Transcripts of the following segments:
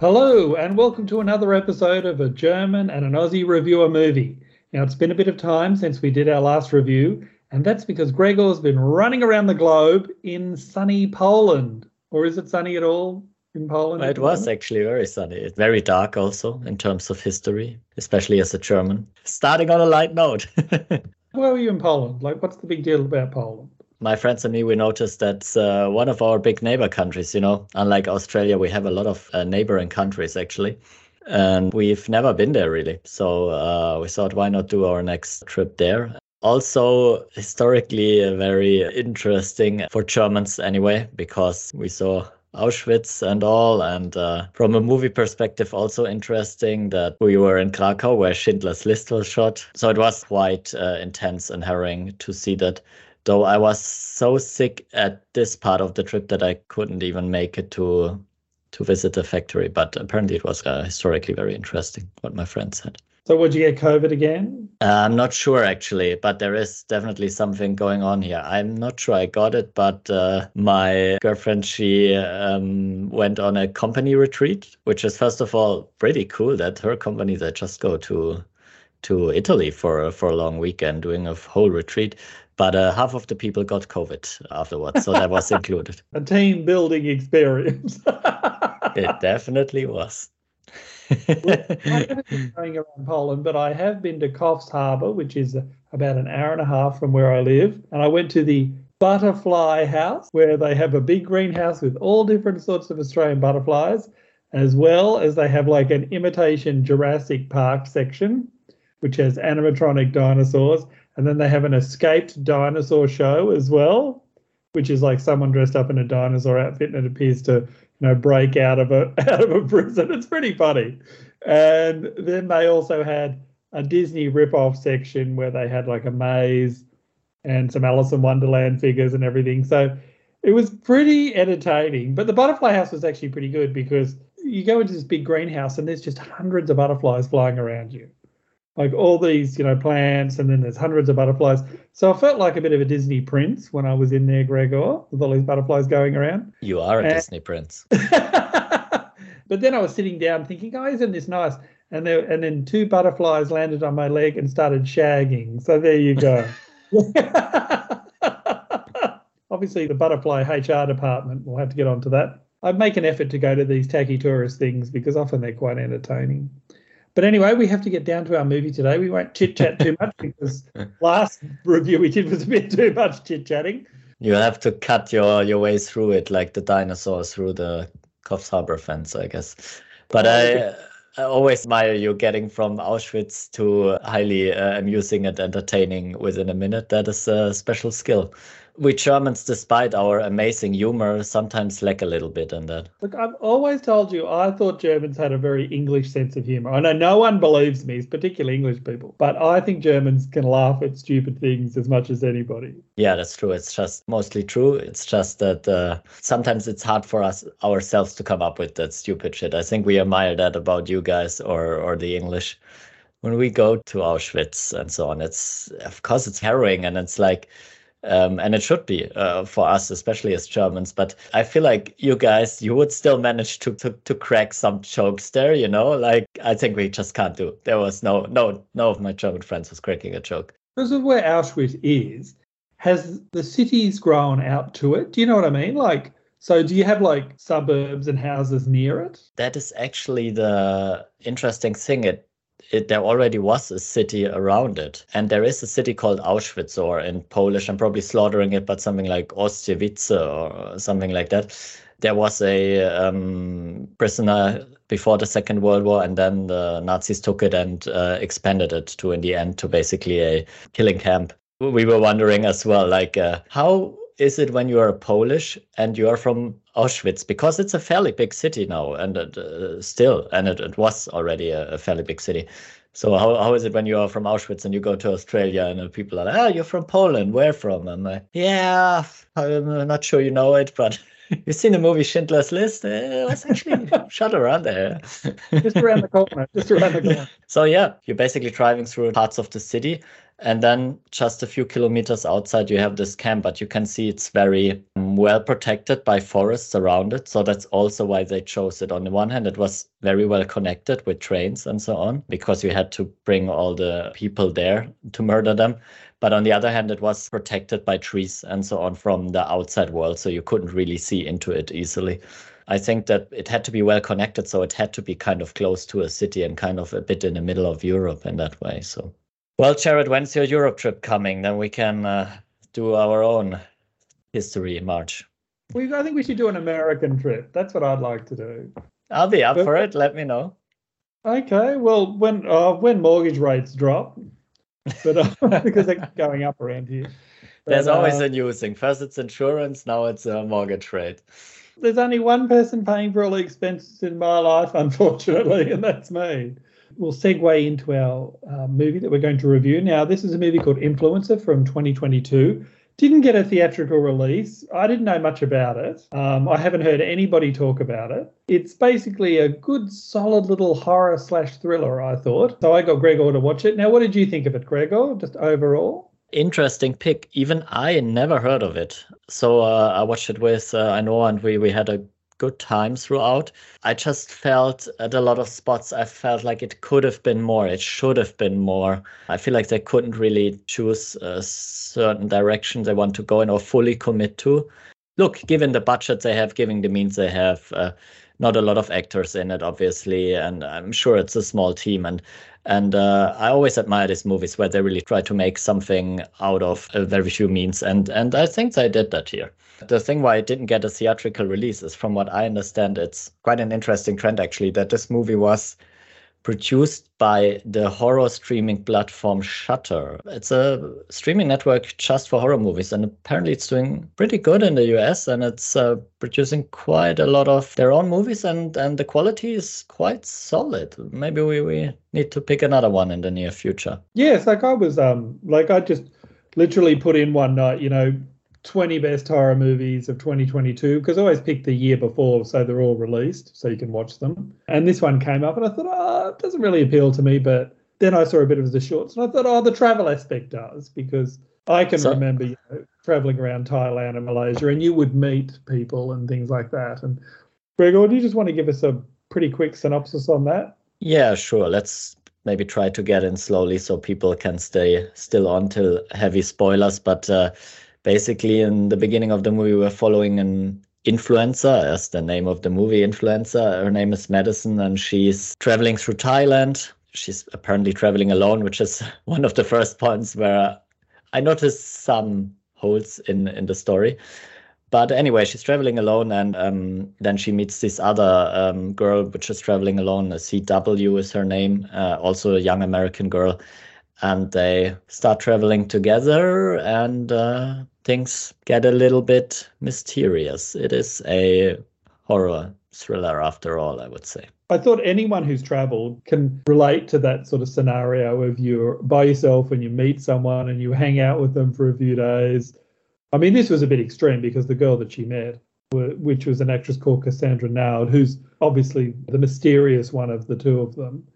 Hello, and welcome to another episode of a German and an Aussie review a movie. Now, it's been a bit of time since we did our last review, and that's because Gregor's been running around the globe in sunny Poland. Or is it sunny at all in Poland? It was actually very sunny. It's very dark also in terms of history, especially as a German. Starting on a light note. Where were you in Poland? Like, what's the big deal about Poland? My friends and me, we noticed that's uh, one of our big neighbor countries. You know, unlike Australia, we have a lot of uh, neighboring countries actually. And we've never been there really. So uh, we thought, why not do our next trip there? Also, historically, very interesting for Germans anyway, because we saw Auschwitz and all. And uh, from a movie perspective, also interesting that we were in Krakow where Schindler's List was shot. So it was quite uh, intense and harrowing to see that. Though I was so sick at this part of the trip that I couldn't even make it to to visit the factory. But apparently, it was uh, historically very interesting. What my friend said. So, would you get COVID again? Uh, I'm not sure actually, but there is definitely something going on here. I'm not sure I got it, but uh, my girlfriend she um, went on a company retreat, which is first of all pretty cool. That her company they just go to to Italy for for a long weekend, doing a whole retreat. But uh, half of the people got COVID afterwards, so that was included. a team building experience. it definitely was. I haven't been going around Poland, but I have been to Coffs Harbour, which is about an hour and a half from where I live. And I went to the Butterfly House, where they have a big greenhouse with all different sorts of Australian butterflies, as well as they have like an imitation Jurassic Park section, which has animatronic dinosaurs. And then they have an escaped dinosaur show as well, which is like someone dressed up in a dinosaur outfit and it appears to you know break out of a out of a prison. It's pretty funny. And then they also had a Disney rip-off section where they had like a maze and some Alice in Wonderland figures and everything. So it was pretty entertaining. But the butterfly house was actually pretty good because you go into this big greenhouse and there's just hundreds of butterflies flying around you like all these, you know, plants, and then there's hundreds of butterflies. So I felt like a bit of a Disney prince when I was in there, Gregor, with all these butterflies going around. You are a and... Disney prince. but then I was sitting down thinking, oh, isn't this nice? And there, and then two butterflies landed on my leg and started shagging. So there you go. Obviously, the butterfly HR department will have to get onto that. I make an effort to go to these tacky tourist things because often they're quite entertaining. But anyway, we have to get down to our movie today. We won't chit chat too much because last review we did was a bit too much chit chatting. You have to cut your, your way through it like the dinosaurs through the Coffs Harbour fence, I guess. But I, I always admire you getting from Auschwitz to highly uh, amusing and entertaining within a minute. That is a special skill we Germans, despite our amazing humor, sometimes lack a little bit in that. Look, I've always told you I thought Germans had a very English sense of humor. I know no one believes me, particularly English people, but I think Germans can laugh at stupid things as much as anybody. Yeah, that's true. It's just mostly true. It's just that uh, sometimes it's hard for us ourselves to come up with that stupid shit. I think we admire that about you guys or or the English when we go to Auschwitz and so on. It's of course it's harrowing and it's like um, and it should be uh, for us, especially as Germans. But I feel like you guys, you would still manage to, to to crack some jokes there. You know, like I think we just can't do. There was no no no of my German friends was cracking a joke. Because of where Auschwitz is, has the cities grown out to it? Do you know what I mean? Like. So, do you have like suburbs and houses near it? That is actually the interesting thing. It it, there already was a city around it. And there is a city called Auschwitz, or in Polish, I'm probably slaughtering it, but something like Ostrowice or something like that. There was a um, prisoner before the Second World War, and then the Nazis took it and uh, expanded it to, in the end, to basically a killing camp. We were wondering as well, like, uh, how is it when you are Polish and you are from Auschwitz? Because it's a fairly big city now, and it, uh, still, and it, it was already a, a, fairly big city. So how, how is it when you are from Auschwitz and you go to Australia and people are like, "Oh, you're from Poland? Where from?" I'm like, "Yeah, I'm not sure you know it, but." You've seen the movie Schindler's List? Uh, it was actually shot around there. just around the corner. Just around the corner. So yeah, you're basically driving through parts of the city And then just a few kilometers outside, you have this camp, but you can see it's very um, well protected by forests around it. So that's also why they chose it. On the one hand, it was very well connected with trains and so on, because you had to bring all the people there to murder them. But on the other hand, it was protected by trees and so on from the outside world. So you couldn't really see into it easily. I think that it had to be well connected. So it had to be kind of close to a city and kind of a bit in the middle of Europe in that way. So well, Jared, when's your Europe trip coming? Then we can uh, do our own history in march. We, I think we should do an American trip. That's what I'd like to do. I'll be up but, for it. Let me know. Okay. Well, when uh, when mortgage rates drop, but uh, because they're going up around here. But, There's always uh, a new thing. First it's insurance, now it's a mortgage rate. There's only one person paying for all the expenses in my life, unfortunately, and that's me we'll segue into our uh, movie that we're going to review. Now, this is a movie called Influencer from 2022. Didn't get a theatrical release. I didn't know much about it. Um, I haven't heard anybody talk about it. It's basically a good, solid little horror slash thriller, I thought. So I got Gregor to watch it. Now, what did you think of it, Gregor, just overall? Interesting pick. Even I never heard of it. So uh, I watched it with uh, I know, and we, we had a good time throughout. I just felt at a lot of spots, I felt like it could have been more. It should have been more. I feel like they couldn't really choose a certain direction they want to go in or fully commit to. Look, given the budget they have, given the means they have, uh, not a lot of actors in it, obviously, and I'm sure it's a small team. And and uh, I always admire these movies where they really try to make something out of very few means, and and I think they did that here. The thing why it didn't get a theatrical release is, from what I understand, it's quite an interesting trend actually that this movie was produced by the horror streaming platform Shudder. It's a streaming network just for horror movies, and apparently it's doing pretty good in the US, and it's uh, producing quite a lot of their own movies, and and the quality is quite solid. Maybe we we need to pick another one in the near future. Yes, like I was um like I just literally put in one night, you know, 20 best horror movies of 2022 because I always pick the year before so they're all released so you can watch them. And this one came up and I thought, oh, it doesn't really appeal to me. But then I saw a bit of the shorts and I thought, oh, the travel aspect does because I can so, remember you know, traveling around Thailand and Malaysia and you would meet people and things like that. And Gregor, do you just want to give us a pretty quick synopsis on that? Yeah, sure. Let's maybe try to get in slowly so people can stay still on till heavy spoilers. But uh, basically in the beginning of the movie we're following an influencer as the name of the movie influencer. Her name is madison and she's traveling through thailand. She's apparently traveling alone which is one of the first points where i noticed some holes in in the story. But anyway she's traveling alone and um, then she meets this other um, girl which is traveling alone. Cw is her name uh, also a young american girl and they start traveling together and uh, things get a little bit mysterious. It is a horror thriller after all i would say. I thought anyone who's traveled can relate to that sort of scenario of you're by yourself and you meet someone and you hang out with them for a few days. I mean this was a bit extreme because the girl that she met which was an actress called cassandra naud who's obviously the mysterious one of the two of them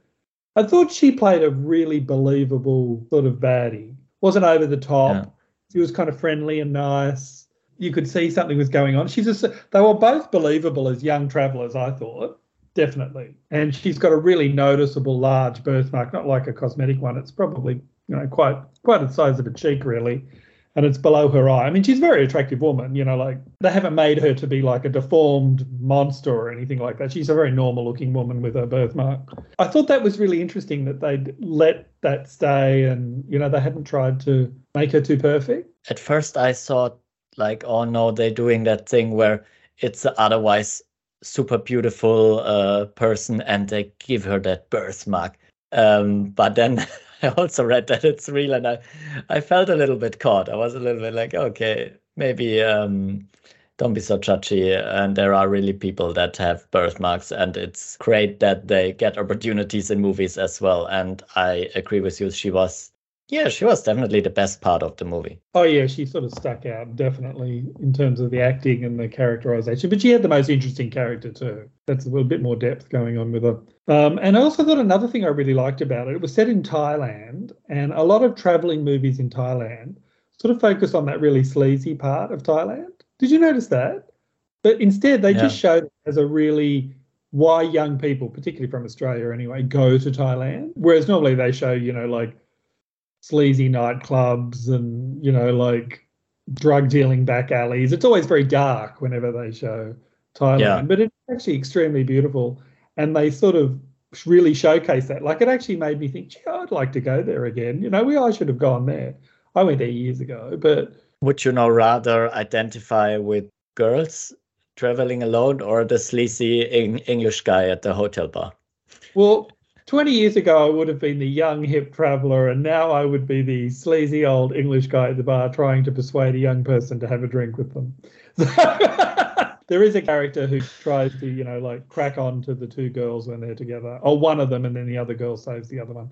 I thought she played a really believable sort of baddie. Wasn't over the top. Yeah. She was kind of friendly and nice. You could see something was going on. She's just they were both believable as young travelers, I thought. Definitely. And she's got a really noticeable large birthmark, not like a cosmetic one. It's probably, you know, quite quite the size of a cheek really and it's below her eye. I mean, she's a very attractive woman, you know, like they haven't made her to be like a deformed monster or anything like that. She's a very normal looking woman with a birthmark. I thought that was really interesting that they'd let that stay and, you know, they hadn't tried to make her too perfect. At first, I thought, like, oh no, they're doing that thing where it's otherwise super beautiful uh, person and they give her that birthmark. Um, but then I also read that it's real, and I, I felt a little bit caught. I was a little bit like, okay, maybe um, don't be so judgy. And there are really people that have birthmarks, and it's great that they get opportunities in movies as well. And I agree with you. She was Yeah, she was definitely the best part of the movie. Oh yeah, she sort of stuck out definitely in terms of the acting and the characterization. But she had the most interesting character too. That's a little bit more depth going on with her. Um, and I also thought another thing I really liked about it. It was set in Thailand, and a lot of traveling movies in Thailand sort of focus on that really sleazy part of Thailand. Did you notice that? But instead, they Yeah. just showed it as a really why young people, particularly from Australia anyway, go to Thailand. Whereas normally they show, you know, like sleazy nightclubs and, you know, like drug dealing back alleys. It's always very dark whenever they show Thailand, Yeah. but it's actually extremely beautiful. And they sort of really showcase that. Like it actually made me think, gee, I'd like to go there again. You know, we I should have gone there. I went there years ago, but Would you now rather identify with girls traveling alone or the sleazy Eng- English guy at the hotel bar? Well, 20 years ago, I would have been the young, hip traveler, and now I would be the sleazy old English guy at the bar trying to persuade a young person to have a drink with them. there is a character who tries to, you know, like crack on to the two girls when they're together, or one of them, and then the other girl saves the other one.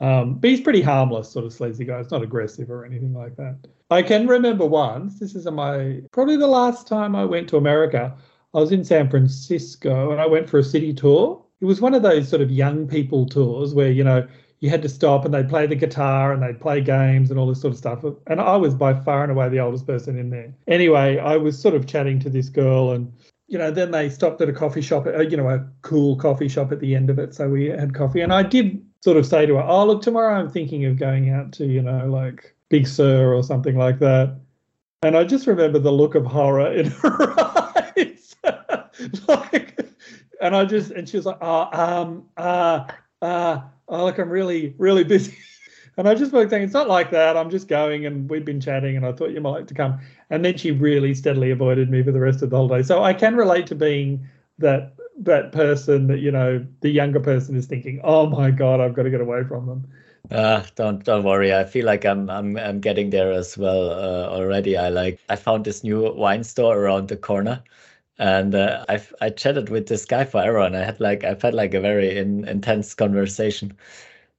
Um, but he's pretty harmless, sort of sleazy guy. It's not aggressive or anything like that. I can remember once, this is my probably the last time I went to America. I was in San Francisco and I went for a city tour. It was one of those sort of young people tours where, you know, you had to stop and they'd play the guitar and they'd play games and all this sort of stuff. And I was by far and away the oldest person in there. Anyway, I was sort of chatting to this girl and you know, then they stopped at a coffee shop, uh, you know, a cool coffee shop at the end of it. So we had coffee. And I did sort of say to her, Oh, look, tomorrow I'm thinking of going out to, you know, like Big Sur or something like that. And I just remember the look of horror in her eyes. like, and I just, and she was like, Oh, um, uh, uh, oh, look, I'm really, really busy. And I just was saying, it's not like that. I'm just going and we've been chatting and I thought you might like to come. And then she really steadily avoided me for the rest of the holiday. So I can relate to being that that person that, you know, the younger person is thinking, oh my God, I've got to get away from them. Uh, don't don't worry. I feel like I'm I'm I'm getting there as well uh, already. I like I found this new wine store around the corner, and uh, I I chatted with this guy for and I had like I've had like a very in, intense conversation.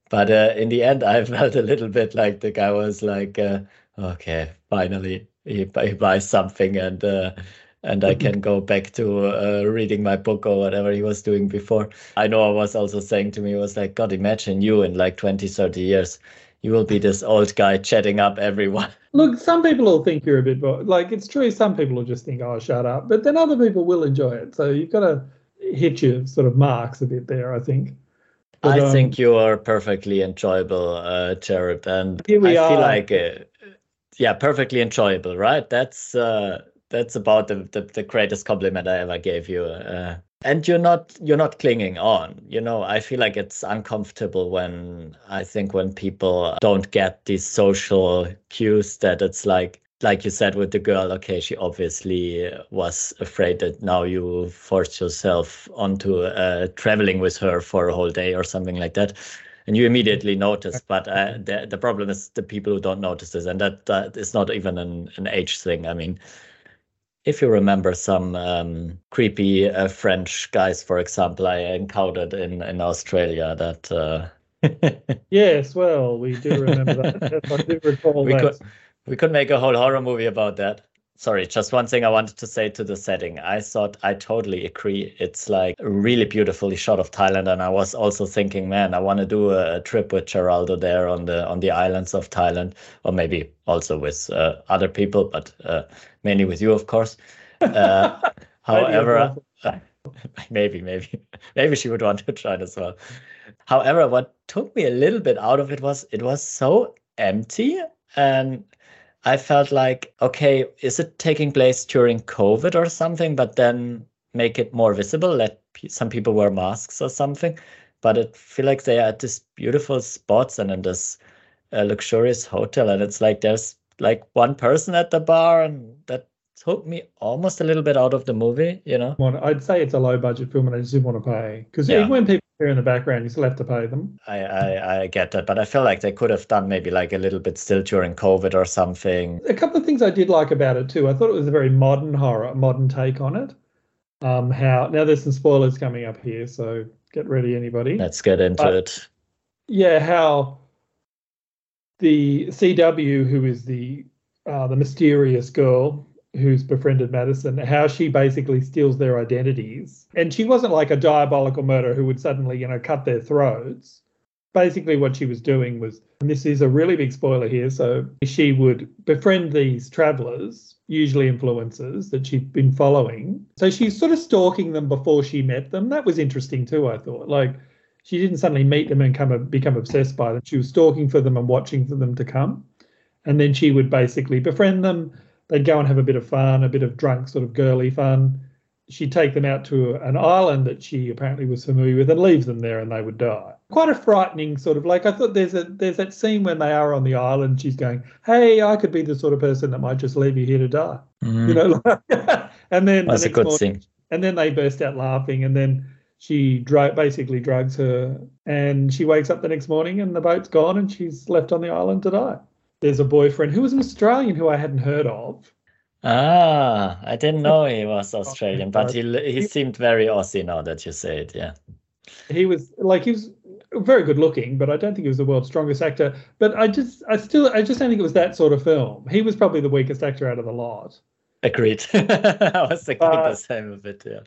But uh, in the end, I felt a little bit like the guy was like, uh, okay, finally he, he buys something, and uh, and I can go back to uh, reading my book or whatever he was doing before. I know I was also saying to me, was like, God, imagine you in like 20, 30 years. You will be this old guy chatting up everyone. Look, some people will think you're a bit like it's true. Some people will just think, "Oh, shut up," but then other people will enjoy it. So you've got to hit your sort of marks a bit there. I think. But, I um, think you are perfectly enjoyable, uh, Jared, and Here we I feel are. like, uh, yeah, perfectly enjoyable, right? That's uh, that's about the, the the greatest compliment I ever gave you. Uh, and you're not you're not clinging on. You know, I feel like it's uncomfortable when I think when people don't get these social cues that it's like like you said with the girl, okay, she obviously was afraid that now you force yourself onto uh, traveling with her for a whole day or something like that. And you immediately notice, but uh, the the problem is the people who don't notice this, and that that is not even an, an age thing. I mean, if you remember some um, creepy uh, French guys, for example, I encountered in in Australia that. Uh, Yes, well, we do remember that. Yes, I do recall we that. could we could make a whole horror movie about that. Sorry, just one thing I wanted to say to the setting. I thought I totally agree. It's like a really beautifully shot of Thailand, and I was also thinking, man, I want to do a, trip with Geraldo there on the on the islands of Thailand, or maybe also with uh, other people, but uh, mainly with you, of course. Uh, however, maybe, maybe, maybe she would want to join as well. However, what took me a little bit out of it was it was so empty and I felt like, okay, is it taking place during COVID or something? But then make it more visible, let pe- some people wear masks or something. But it feel like they are at this beautiful spots and in this uh, luxurious hotel, and it's like there's like one person at the bar, and that took me almost a little bit out of the movie, you know. I'd say it's a low budget film and I just didn't want to pay. Because Yeah. even when people are in the background, you still have to pay them. I, I I get that, but I feel like they could have done maybe like a little bit still during COVID or something. A couple of things I did like about it too. I thought it was a very modern horror, modern take on it. Um, how now there's some spoilers coming up here, so get ready, anybody. Let's get into But- it. yeah, how the CW, who is the uh, the mysterious girl who's befriended Madison, how she basically steals their identities. And she wasn't like a diabolical murderer who would suddenly, you know, cut their throats. Basically, what she was doing was, and this is a really big spoiler here, so she would befriend these travelers, usually influencers that she'd been following. So she's sort of stalking them before she met them. That was interesting too, I thought. Like, she didn't suddenly meet them and come become obsessed by them. She was stalking for them and watching for them to come. And then she would basically befriend them they'd go and have a bit of fun, a bit of drunk, sort of girly fun. She'd take them out to an island that she apparently was familiar with and leave them there and they would die. Quite a frightening sort of like I thought there's a there's that scene when they are on the island, she's going, Hey, I could be the sort of person that might just leave you here to die. Mm. You know, and then that's the a good morning, scene. And then they burst out laughing and then she dr- basically drugs her and she wakes up the next morning and the boat's gone and she's left on the island to die there's a boyfriend who was an Australian who I hadn't heard of. Ah, I didn't know he was Australian, but he he seemed very Aussie now that you say it. Yeah, he was like he was very good looking, but I don't think he was the world's strongest actor. But I just I still I just don't think it was that sort of film. He was probably the weakest actor out of the lot. Agreed. I was thinking uh, the same of it. Yeah.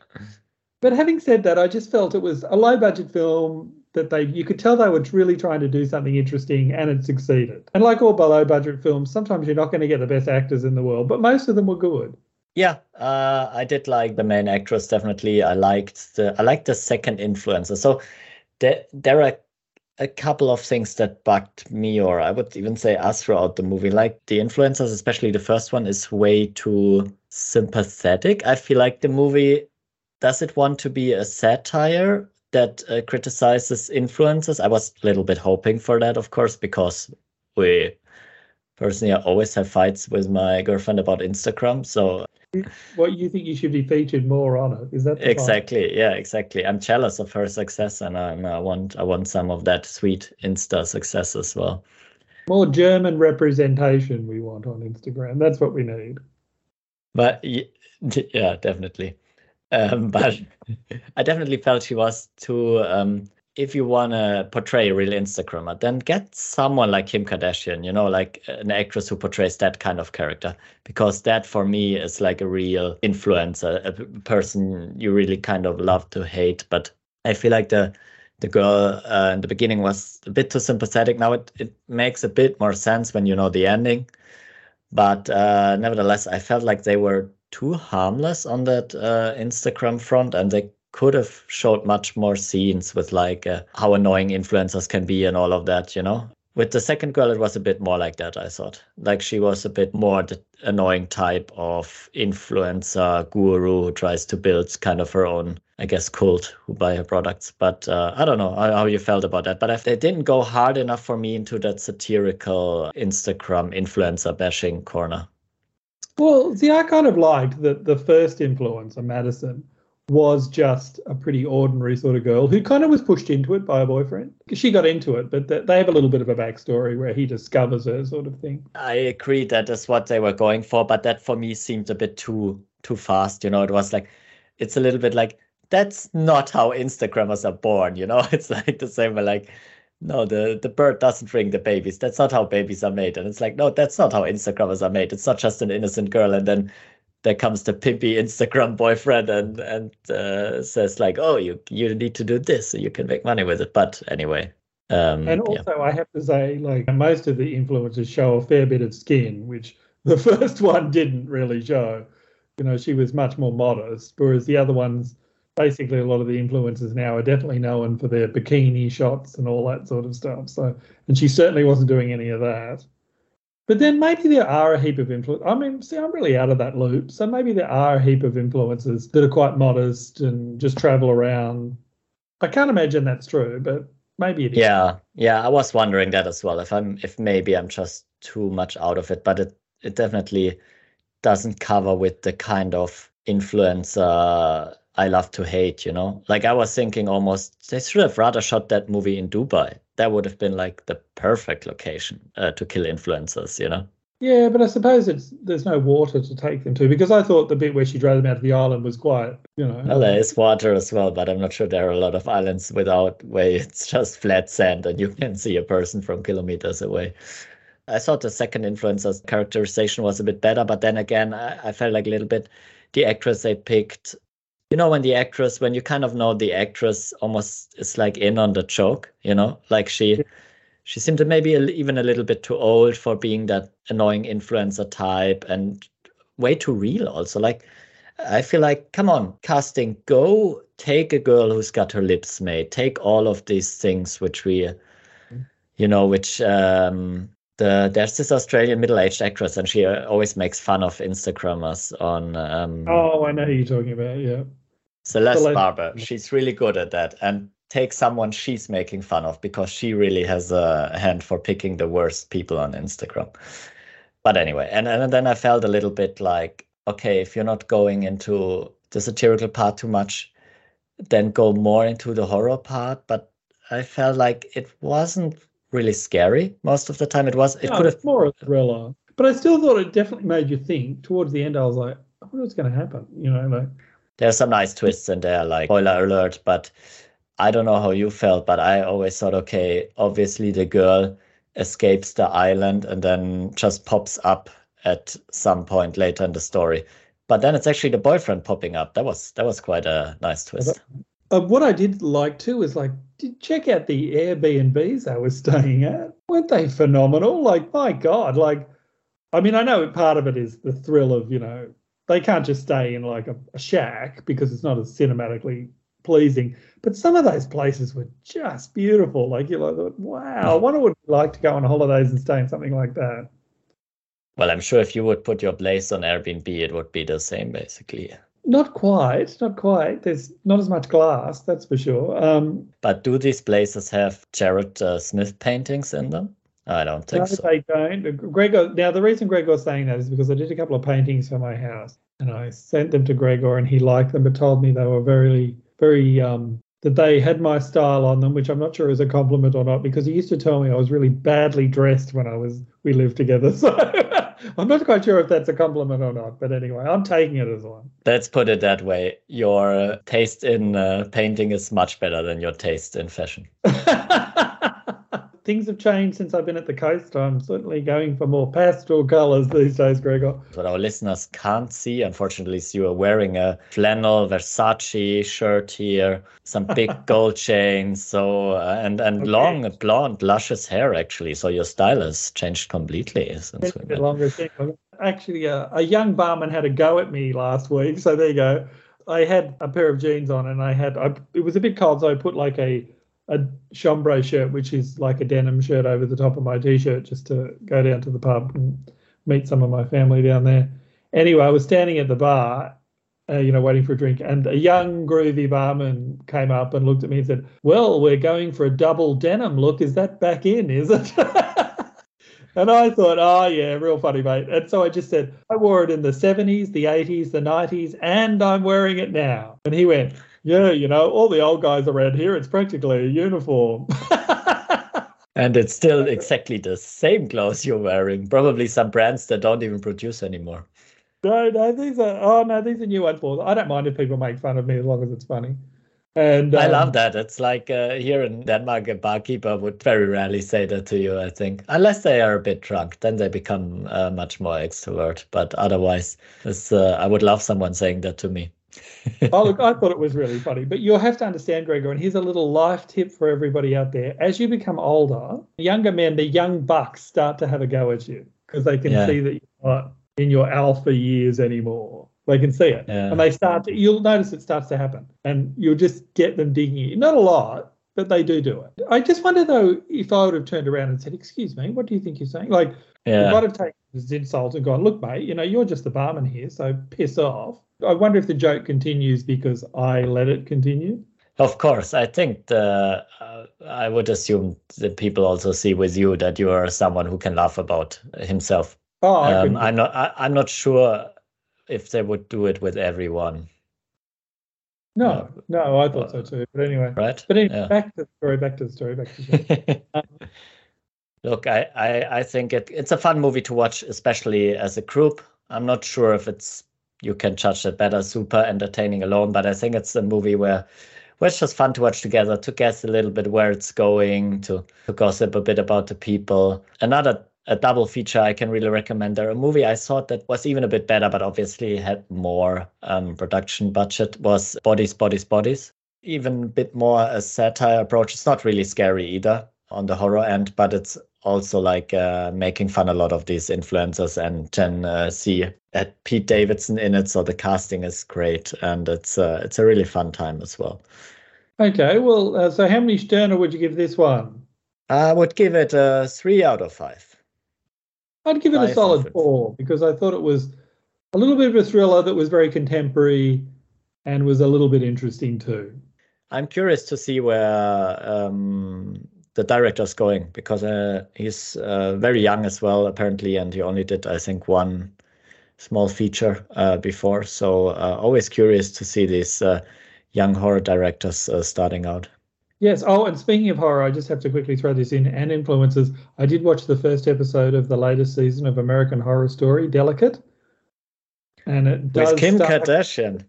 But having said that, I just felt it was a low budget film that they you could tell they were really trying to do something interesting and it succeeded. And like all below budget films, sometimes you're not going to get the best actors in the world, but most of them were good. Yeah, uh, I did like the main actress definitely. I liked the I liked the second influencer. So there there are a couple of things that bugged me, or I would even say us throughout the movie. Like the influencers, especially the first one, is way too sympathetic. I feel like the movie does it want to be a satire that uh, criticizes influencers. I was a little bit hoping for that, of course, because we personally I always have fights with my girlfriend about Instagram. So what you think you should be featured more on it? Is that exactly. Yeah exactly. I'm jealous of her success and I, I want i want some of that sweet insta success as well. More german representation we want on instagram. That's what we need. But yeah definitely um, but I definitely felt she was too. Um, if you want to portray a real Instagrammer, then get someone like Kim Kardashian, you know, like an actress who portrays that kind of character, because that for me is like a real influencer, a person you really kind of love to hate. But I feel like the the girl uh, in the beginning was a bit too sympathetic. Now it, it makes a bit more sense when you know the ending. But uh, nevertheless, I felt like they were too harmless on that uh, Instagram front, and they could have showed much more scenes with like uh, how annoying influencers can be and all of that, you know. With the second girl, it was a bit more like that. I thought, like she was a bit more the annoying type of influencer guru who tries to build kind of her own, I guess, cult who buy her products. But uh, I don't know how, you felt about that. But if they didn't go hard enough for me into that satirical Instagram influencer bashing corner. Well, see, I kind of liked that the first influencer, Madison, was just a pretty ordinary sort of girl who kind of was pushed into it by a boyfriend. She got into it, but they have a little bit of a backstory where he discovers her, sort of thing. I agree that is what they were going for, but that for me seemed a bit too too fast. You know, it was like it's a little bit like that's not how Instagrammers are born. You know, it's like the same. Like no, the, the bird doesn't bring the babies. That's not how babies are made. And it's like, no, that's not how Instagrammers are made. It's not just an innocent girl. And then there comes the pimpy Instagram boyfriend and and uh, says like, oh, you you need to do this so you can make money with it. But anyway. Um, and also, yeah. I have to say, like most of the influencers show a fair bit of skin, which the first one didn't really show. You know, she was much more modest, whereas the other ones basically a lot of the influencers now are definitely known for their bikini shots and all that sort of stuff. So, and she certainly wasn't doing any of that. But then maybe there are a heap of influence. I mean, see, I'm really out of that loop. So maybe there are a heap of influencers that are quite modest and just travel around. I can't imagine that's true, but maybe it is. Yeah, yeah. I was wondering that as well. If I'm, if maybe I'm just too much out of it, but it, it definitely doesn't cover with the kind of influencer I love to hate, you know? Like I was thinking almost they should have rather shot that movie in Dubai. That would have been like the perfect location uh, to kill influencers, you know? Yeah, but I suppose it's there's no water to take them to because I thought the bit where she drove them out of the island was quite, you know. Well, there is water as well, but I'm not sure there are a lot of islands without where it's just flat sand and you can see a person from kilometers away. I thought the second influencer's characterization was a bit better, but then again, I, I felt like a little bit the actress they picked. You know, when the actress, when you kind of know the actress almost is like in on the joke, you know, like she, she seemed to maybe a, even a little bit too old for being that annoying influencer type and way too real also. Like, I feel like, come on, casting, go take a girl who's got her lips made, take all of these things which we, you know, which um, the there's this Australian middle-aged actress, and she uh, always makes fun of Instagrammers on. Um, oh, I know who you're talking about. Yeah, Celeste, Celeste Barber. She's really good at that, and take someone she's making fun of because she really has a hand for picking the worst people on Instagram. But anyway, and and then I felt a little bit like, okay, if you're not going into the satirical part too much, then go more into the horror part. But I felt like it wasn't really scary most of the time. It was. It no, could have more a thriller, but I still thought it definitely made you think. Towards the end, I was like, I wonder what's going to happen. You know, like there's some nice twists in there, like spoiler alert. But I don't know how you felt, but I always thought, okay, obviously the girl escapes the island and then just pops up at some point later in the story. But then it's actually the boyfriend popping up. That was that was quite a nice twist. Uh, what I did like too is like check out the Airbnbs I was staying at. Weren't they phenomenal? Like my God, like I mean I know part of it is the thrill of you know they can't just stay in like a, a shack because it's not as cinematically pleasing. But some of those places were just beautiful. Like you're like, wow, I wonder what it'd like to go on holidays and stay in something like that. Well, I'm sure if you would put your place on Airbnb, it would be the same basically. Not quite, not quite. There's not as much glass, that's for sure. Um, but do these places have Jared uh, Smith paintings in them? I don't think no, so. they don't. Gregor. Now, the reason Gregor's saying that is because I did a couple of paintings for my house, and I sent them to Gregor, and he liked them, but told me they were very, very um, that they had my style on them, which I'm not sure is a compliment or not, because he used to tell me I was really badly dressed when I was we lived together. So I'm not quite sure if that's a compliment or not. But anyway, I'm taking it as one. Let's put it that way. Your taste in uh, painting is much better than your taste in fashion. things have changed since I've been at the coast. I'm certainly going for more pastel colours these days, Gregor. What our listeners can't see, unfortunately, is you are wearing a flannel Versace shirt here, some big gold chains, so uh, and and okay. long blonde, luscious hair actually. So your style has changed completely since we met. Longer thing. Actually, uh, a young barman had a go at me last week. So there you go. I had a pair of jeans on, and I had I, it was a bit cold, so I put like a a chambray shirt, which is like a denim shirt over the top of my t-shirt, just to go down to the pub and meet some of my family down there. Anyway, I was standing at the bar, uh, you know, waiting for a drink, and a young groovy barman came up and looked at me and said, "Well, we're going for a double denim look. Is that back in? Is it?" and I thought, "Oh yeah, real funny, mate." And so I just said, "I wore it in the '70s, the '80s, the '90s, and I'm wearing it now." And he went yeah, you know, all the old guys around here, it's practically a uniform. and it's still exactly the same clothes you're wearing. Probably some brands that don't even produce anymore. No, no, these are oh no, these are new ones for. I don't mind if people make fun of me as long as it's funny. And um, I love that. It's like uh, here in Denmark, a barkeeper would very rarely say that to you. I think, unless they are a bit drunk, then they become uh, much more extrovert. But otherwise, uh, I would love someone saying that to me. oh, look, I thought it was really funny. But you'll have to understand, Gregor, and here's a little life tip for everybody out there. As you become older, younger men, the young bucks, start to have a go at you because they can yeah. see that you're not in your alpha years anymore. They can see it. Yeah. And they start to, you'll notice it starts to happen. And you'll just get them digging you. Not a lot, but they do do it. I just wonder, though, if I would have turned around and said, Excuse me, what do you think you're saying? Like, yeah. you might have taken his insult and gone, Look, mate, you know, you're just the barman here, so piss off. I wonder if the joke continues because I let it continue. Of course, I think the uh, I would assume that people also see with you that you are someone who can laugh about himself. Oh, um, I'm not. I, am not sure if they would do it with everyone. No, uh, no, I thought uh, so too. But anyway, right. But anyway, yeah. back to the story. Back to the story. Back to the story. um, Look, I, I, I think it, it's a fun movie to watch, especially as a group. I'm not sure if it's you can judge it better super entertaining alone but i think it's a movie where where it's just fun to watch together to guess a little bit where it's going to, to gossip a bit about the people another a double feature I can really recommend there. A movie I thought that was even a bit better, but obviously had more um, production budget was Bodies, Bodies, Bodies. Even a bit more a satire approach. It's not really scary either on the horror end, but it's also like uh, making fun a lot of these influencers and then uh, see at Pete Davidson in it. So the casting is great and it's uh, it's a really fun time as well. Okay, well, uh, so how many Sterner would you give this one? I would give it a three out of five. I'd give it a solid four because I thought it was a little bit of a thriller that was very contemporary and was a little bit interesting too. I'm curious to see where um, the director's going because uh, he's uh, very young as well, apparently, and he only did, I think, one small feature uh, before. So uh, always curious to see these uh, young horror directors uh, starting out. Yes. Oh, and speaking of horror, I just have to quickly throw this in and influences. I did watch the first episode of the latest season of American Horror Story, Delicate. And it does With Kim Kardashian.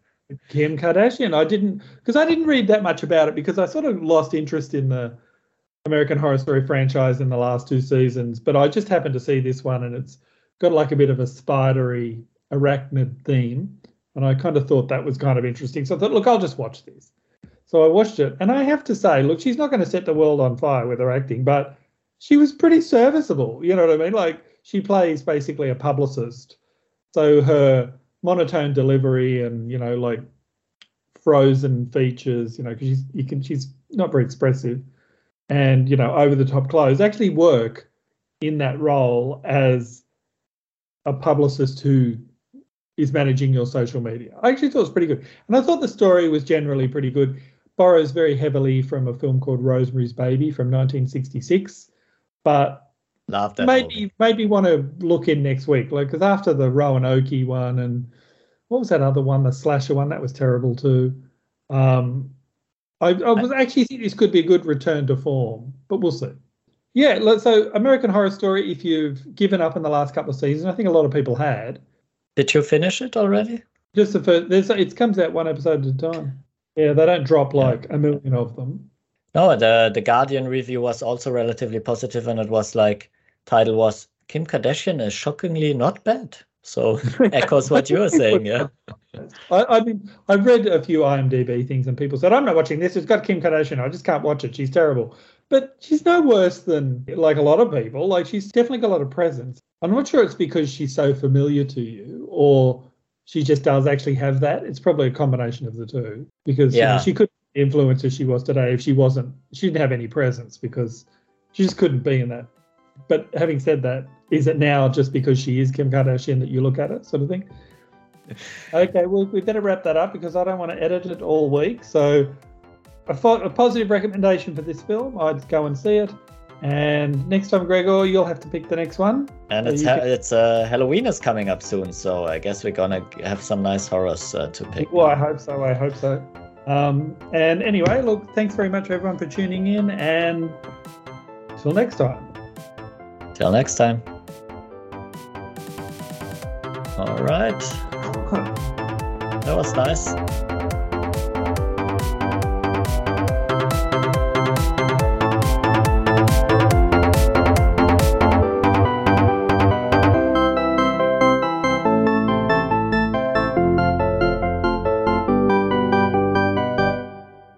Kim Kardashian. I didn't because I didn't read that much about it because I sort of lost interest in the American Horror Story franchise in the last two seasons. But I just happened to see this one and it's got like a bit of a spidery arachnid theme. And I kind of thought that was kind of interesting. So I thought, look, I'll just watch this. So I watched it, and I have to say, look, she's not going to set the world on fire with her acting, but she was pretty serviceable. You know what I mean? Like she plays basically a publicist, so her monotone delivery and you know like frozen features, you know, because she's you can she's not very expressive, and you know over the top clothes actually work in that role as a publicist who is managing your social media. I actually thought it was pretty good. And I thought the story was generally pretty good borrows very heavily from a film called Rosemary's Baby from 1966, but Love that maybe movie. maybe want to look in next week, like because after the Rowan Roanoke one and what was that other one, the slasher one, that was terrible too. Um, I, I was actually think this could be a good return to form, but we'll see. Yeah, so American Horror Story. If you've given up in the last couple of seasons, I think a lot of people had. Did you finish it already? Just the first. There's it comes out one episode at a time. Yeah, they don't drop like a million of them. No, the the Guardian review was also relatively positive, and it was like title was Kim Kardashian is shockingly not bad. So echoes what you were saying, yeah. I, I mean, I've read a few IMDb things, and people said, "I'm not watching this. It's got Kim Kardashian. I just can't watch it. She's terrible." But she's no worse than like a lot of people. Like she's definitely got a lot of presence. I'm not sure it's because she's so familiar to you, or she just does actually have that. It's probably a combination of the two because yeah. you know, she could influence as she was today if she wasn't. She didn't have any presence because she just couldn't be in that. But having said that, is it now just because she is Kim Kardashian that you look at it, sort of thing? okay, well, we better wrap that up because I don't want to edit it all week. So, a, fo- a positive recommendation for this film, I'd go and see it. And next time, Gregor, you'll have to pick the next one. And it's ha- can... it's uh, Halloween is coming up soon, so I guess we're gonna have some nice horrors uh, to pick. Well, I hope so. I hope so. Um, and anyway, look, thanks very much everyone for tuning in, and till next time. Till next time. All right. that was nice.